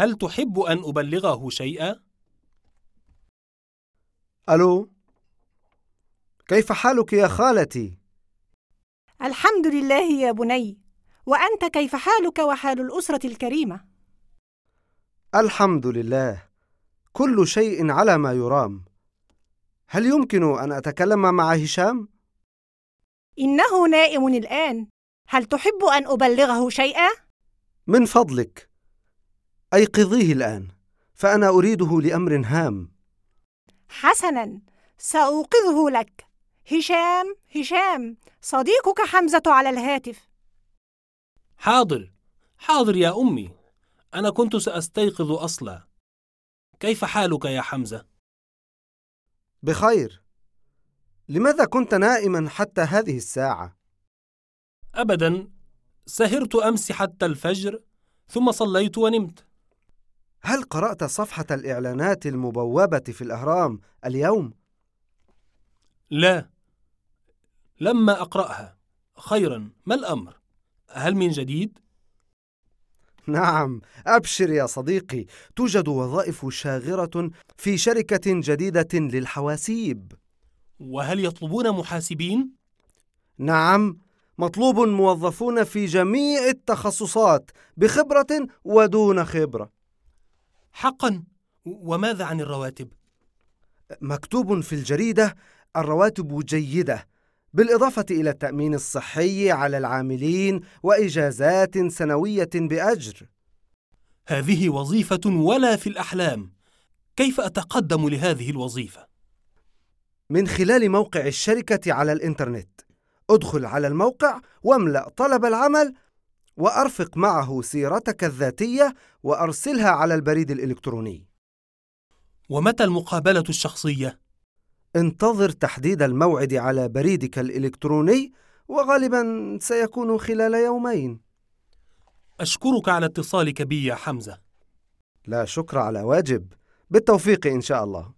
هل تحب أن أبلغه شيئا؟ ألو كيف حالك يا خالتي؟ الحمد لله يا بني وأنت كيف حالك وحال الأسرة الكريمة؟ الحمد لله كل شيء على ما يرام هل يمكن أن أتكلم مع هشام؟ إنه نائم الآن هل تحب أن أبلغه شيئا؟ من فضلك أيقظيه الآن فأنا أريده لأمر هام. حسناً سأوقظه لك. هشام هشام صديقك حمزة على الهاتف. حاضر حاضر يا أمي. أنا كنت سأستيقظ أصلا. كيف حالك يا حمزة؟ بخير. لماذا كنت نائما حتى هذه الساعة؟ أبدا سهرت أمس حتى الفجر ثم صليت ونمت. قرأت صفحة الإعلانات المبوبة في الأهرام اليوم؟ لا لما أقرأها خيرا ما الأمر؟ هل من جديد؟ نعم أبشر يا صديقي توجد وظائف شاغرة في شركة جديدة للحواسيب وهل يطلبون محاسبين؟ نعم مطلوب موظفون في جميع التخصصات بخبرة ودون خبرة حقا وماذا عن الرواتب؟ مكتوب في الجريدة الرواتب جيدة بالإضافة إلى التأمين الصحي على العاملين وإجازات سنوية بأجر هذه وظيفة ولا في الأحلام كيف أتقدم لهذه الوظيفة؟ من خلال موقع الشركة على الإنترنت ادخل على الموقع واملأ طلب العمل وأرفق معه سيرتك الذاتية وأرسلها على البريد الإلكتروني. ومتى المقابلة الشخصية؟ انتظر تحديد الموعد على بريدك الإلكتروني وغالبا سيكون خلال يومين. أشكرك على اتصالك بي يا حمزة. لا شكر على واجب. بالتوفيق إن شاء الله.